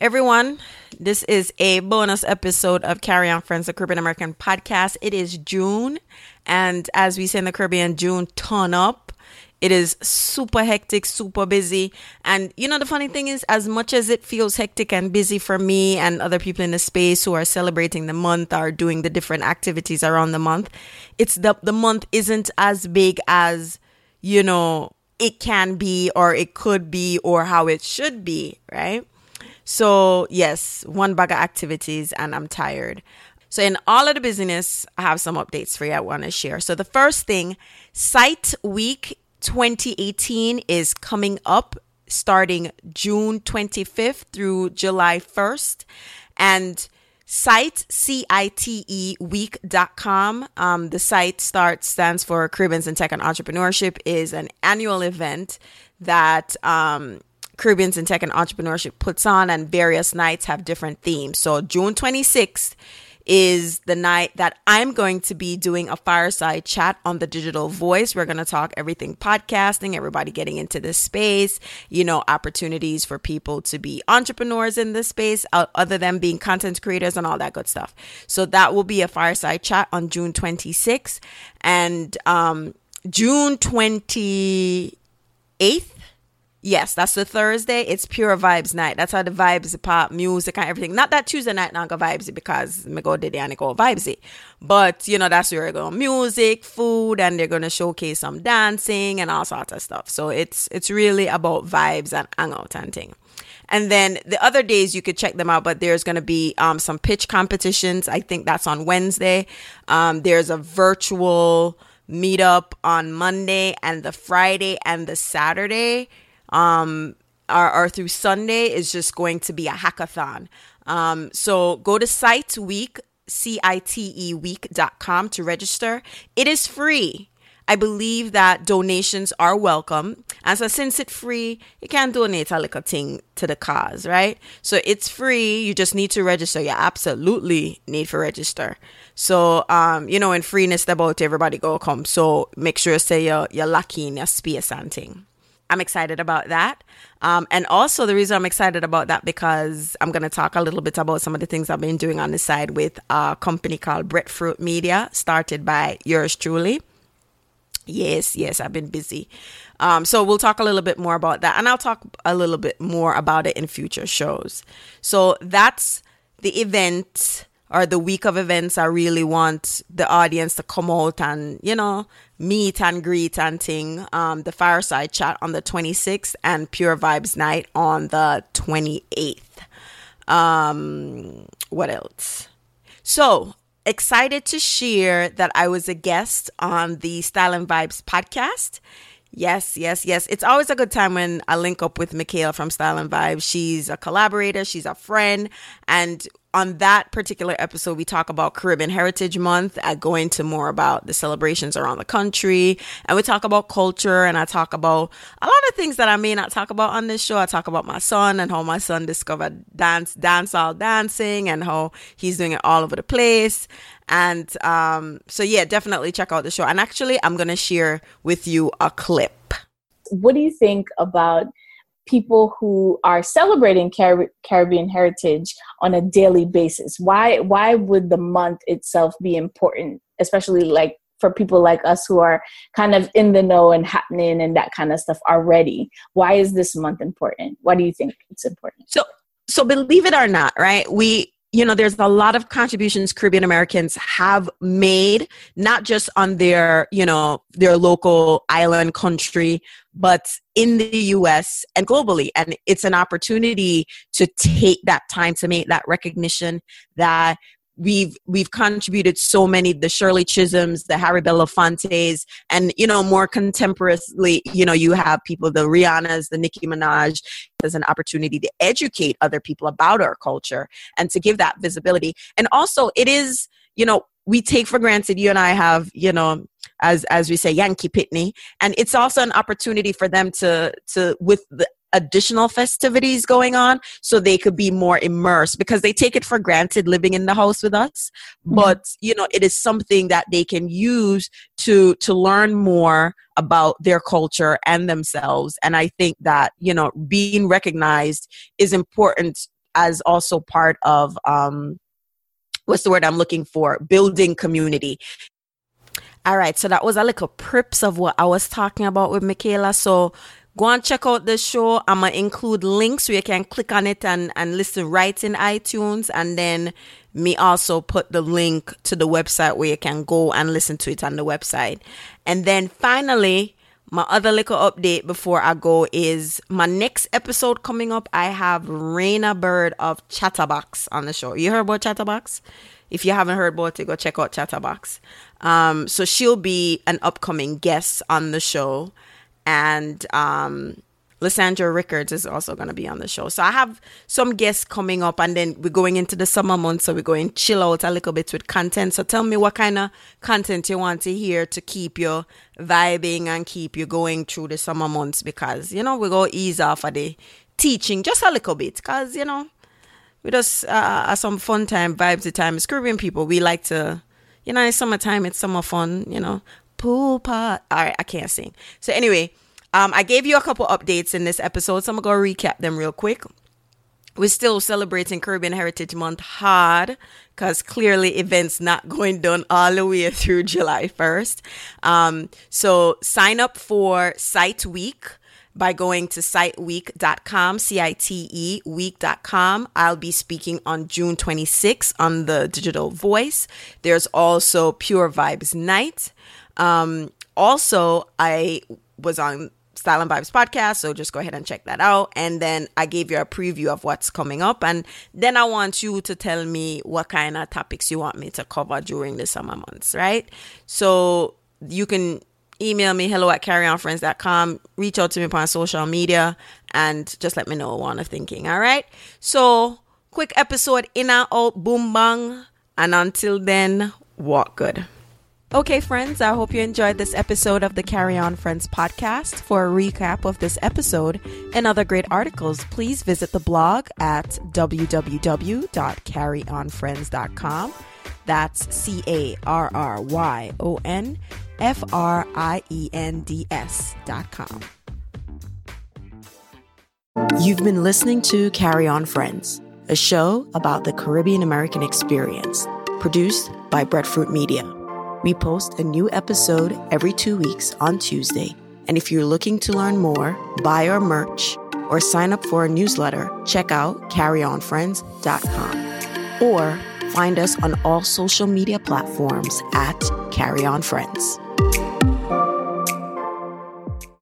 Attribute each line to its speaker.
Speaker 1: Everyone, this is a bonus episode of Carry On Friends, the Caribbean American podcast. It is June, and as we say in the Caribbean, June turn up. It is super hectic, super busy. And you know, the funny thing is, as much as it feels hectic and busy for me and other people in the space who are celebrating the month are doing the different activities around the month, it's the the month isn't as big as, you know, it can be or it could be or how it should be, right? So, yes, one bag of activities and I'm tired. So, in all of the business, I have some updates for you I want to share. So, the first thing, CITE Week 2018 is coming up starting June 25th through July 1st. And site c-i-t-e week.com um, the site starts stands for caribbeans in tech and entrepreneurship is an annual event that um, Caribbeans in Tech and Entrepreneurship puts on, and various nights have different themes. So, June 26th is the night that I'm going to be doing a fireside chat on the digital voice. We're going to talk everything podcasting, everybody getting into this space, you know, opportunities for people to be entrepreneurs in this space, other than being content creators and all that good stuff. So that will be a fireside chat on June 26th. And um, June 28th Yes, that's the Thursday. It's pure vibes night. That's how the vibes pop, music and everything. Not that Tuesday night not go vibesy because me go did and go vibesy. But you know, that's where we go music, food, and they're gonna showcase some dancing and all sorts of stuff. So it's it's really about vibes and hangout and thing. And then the other days you could check them out, but there's going to be um, some pitch competitions. I think that's on Wednesday. Um, there's a virtual meetup on Monday and the Friday and the Saturday um, are, or through Sunday is just going to be a hackathon. Um, so go to CITE Week, C-I-T-E week.com to register. It is free. I believe that donations are welcome. And so since it's free, you can donate a little thing to the cause, right? So it's free. You just need to register. You absolutely need to register. So um, you know, in freeness about everybody go come. So make sure you say you're you're lucky in your space and thing. I'm excited about that. Um, and also, the reason I'm excited about that because I'm going to talk a little bit about some of the things I've been doing on the side with a company called Breadfruit Media, started by yours truly. Yes, yes, I've been busy. Um, so we'll talk a little bit more about that, and I'll talk a little bit more about it in future shows. So that's the event or the week of events. I really want the audience to come out and you know meet and greet and thing. Um, the fireside chat on the 26th and Pure Vibes Night on the 28th. Um, what else? So excited to share that I was a guest on the Style and Vibes podcast. Yes, yes, yes. It's always a good time when I link up with Michaela from Style and Vibes. She's a collaborator, she's a friend, and on that particular episode, we talk about Caribbean Heritage Month. I go into more about the celebrations around the country, and we talk about culture, and I talk about a lot of things that I may not talk about on this show. I talk about my son and how my son discovered dance, dancehall dancing, and how he's doing it all over the place. And um, so, yeah, definitely check out the show. And actually, I'm gonna share with you a clip.
Speaker 2: What do you think about? People who are celebrating Car- Caribbean heritage on a daily basis? Why why would the month itself be important, especially like for people like us who are kind of in the know and happening and that kind of stuff already? Why is this month important? Why do you think it's important?
Speaker 1: So so believe it or not, right? We you know there's a lot of contributions caribbean americans have made not just on their you know their local island country but in the US and globally. And it's an opportunity to take that time to make that recognition that we've we've contributed so many the Shirley Chisholms, the Harry Belafontes, and you know more contemporarily, you know you have people the Rihannas, the Nicki Minaj as an opportunity to educate other people about our culture and to give that visibility. And also, it is you know we take for granted. You and I have you know as as we say Yankee pickney, and it's also an opportunity for them to to with the additional festivities going on so they could be more immersed because they take it for granted living in the house with us mm-hmm. but you know it is something that they can use to to learn more about their culture and themselves and i think that you know being recognized is important as also part of um, what's the word I'm looking for? Building community. All right, so that was a little prips of what I was talking about with Michaela. So go and check out the show. I'm gonna include links so you can click on it and, and listen right in iTunes. And then me also put the link to the website where you can go and listen to it on the website. And then finally, my other little update before I go is my next episode coming up. I have Raina Bird of Chatterbox on the show. You heard about Chatterbox? If you haven't heard about it, go check out Chatterbox. Um, so she'll be an upcoming guest on the show, and um, Lysandra Rickards is also going to be on the show. So I have some guests coming up, and then we're going into the summer months, so we're going chill out a little bit with content. So tell me what kind of content you want to hear to keep you vibing and keep you going through the summer months, because you know we go ease off of the teaching just a little bit, because you know we just uh, some fun time, vibes the time. Caribbean people, we like to, you know, it's summertime, it's summer fun, you know, pool pot. All right, I can't sing. So anyway, um, I gave you a couple updates in this episode, so I'm gonna recap them real quick. We're still celebrating Caribbean Heritage Month hard because clearly events not going down all the way through July 1st. Um, so sign up for CITE Week by going to citeweek.com, C I T E week.com. I'll be speaking on June 26th on the Digital Voice. There's also Pure Vibes Night. Um, also, I was on Style and Vibes podcast, so just go ahead and check that out. And then I gave you a preview of what's coming up. And then I want you to tell me what kind of topics you want me to cover during the summer months, right? So you can email me hello at carryonfriends.com reach out to me on social media and just let me know what I'm thinking all right so quick episode in and out boom bang and until then walk good Okay, friends, I hope you enjoyed this episode of the Carry On Friends podcast. For a recap of this episode and other great articles, please visit the blog at www.carryonfriends.com. That's C A R R Y O N F R I E N D S dot com. You've been listening to Carry On Friends, a show about the Caribbean American experience, produced by Breadfruit Media. We post a new episode every two weeks on Tuesday. And if you're looking to learn more, buy our merch, or sign up for a newsletter, check out carryonfriends.com or find us on all social media platforms at Carry On Friends.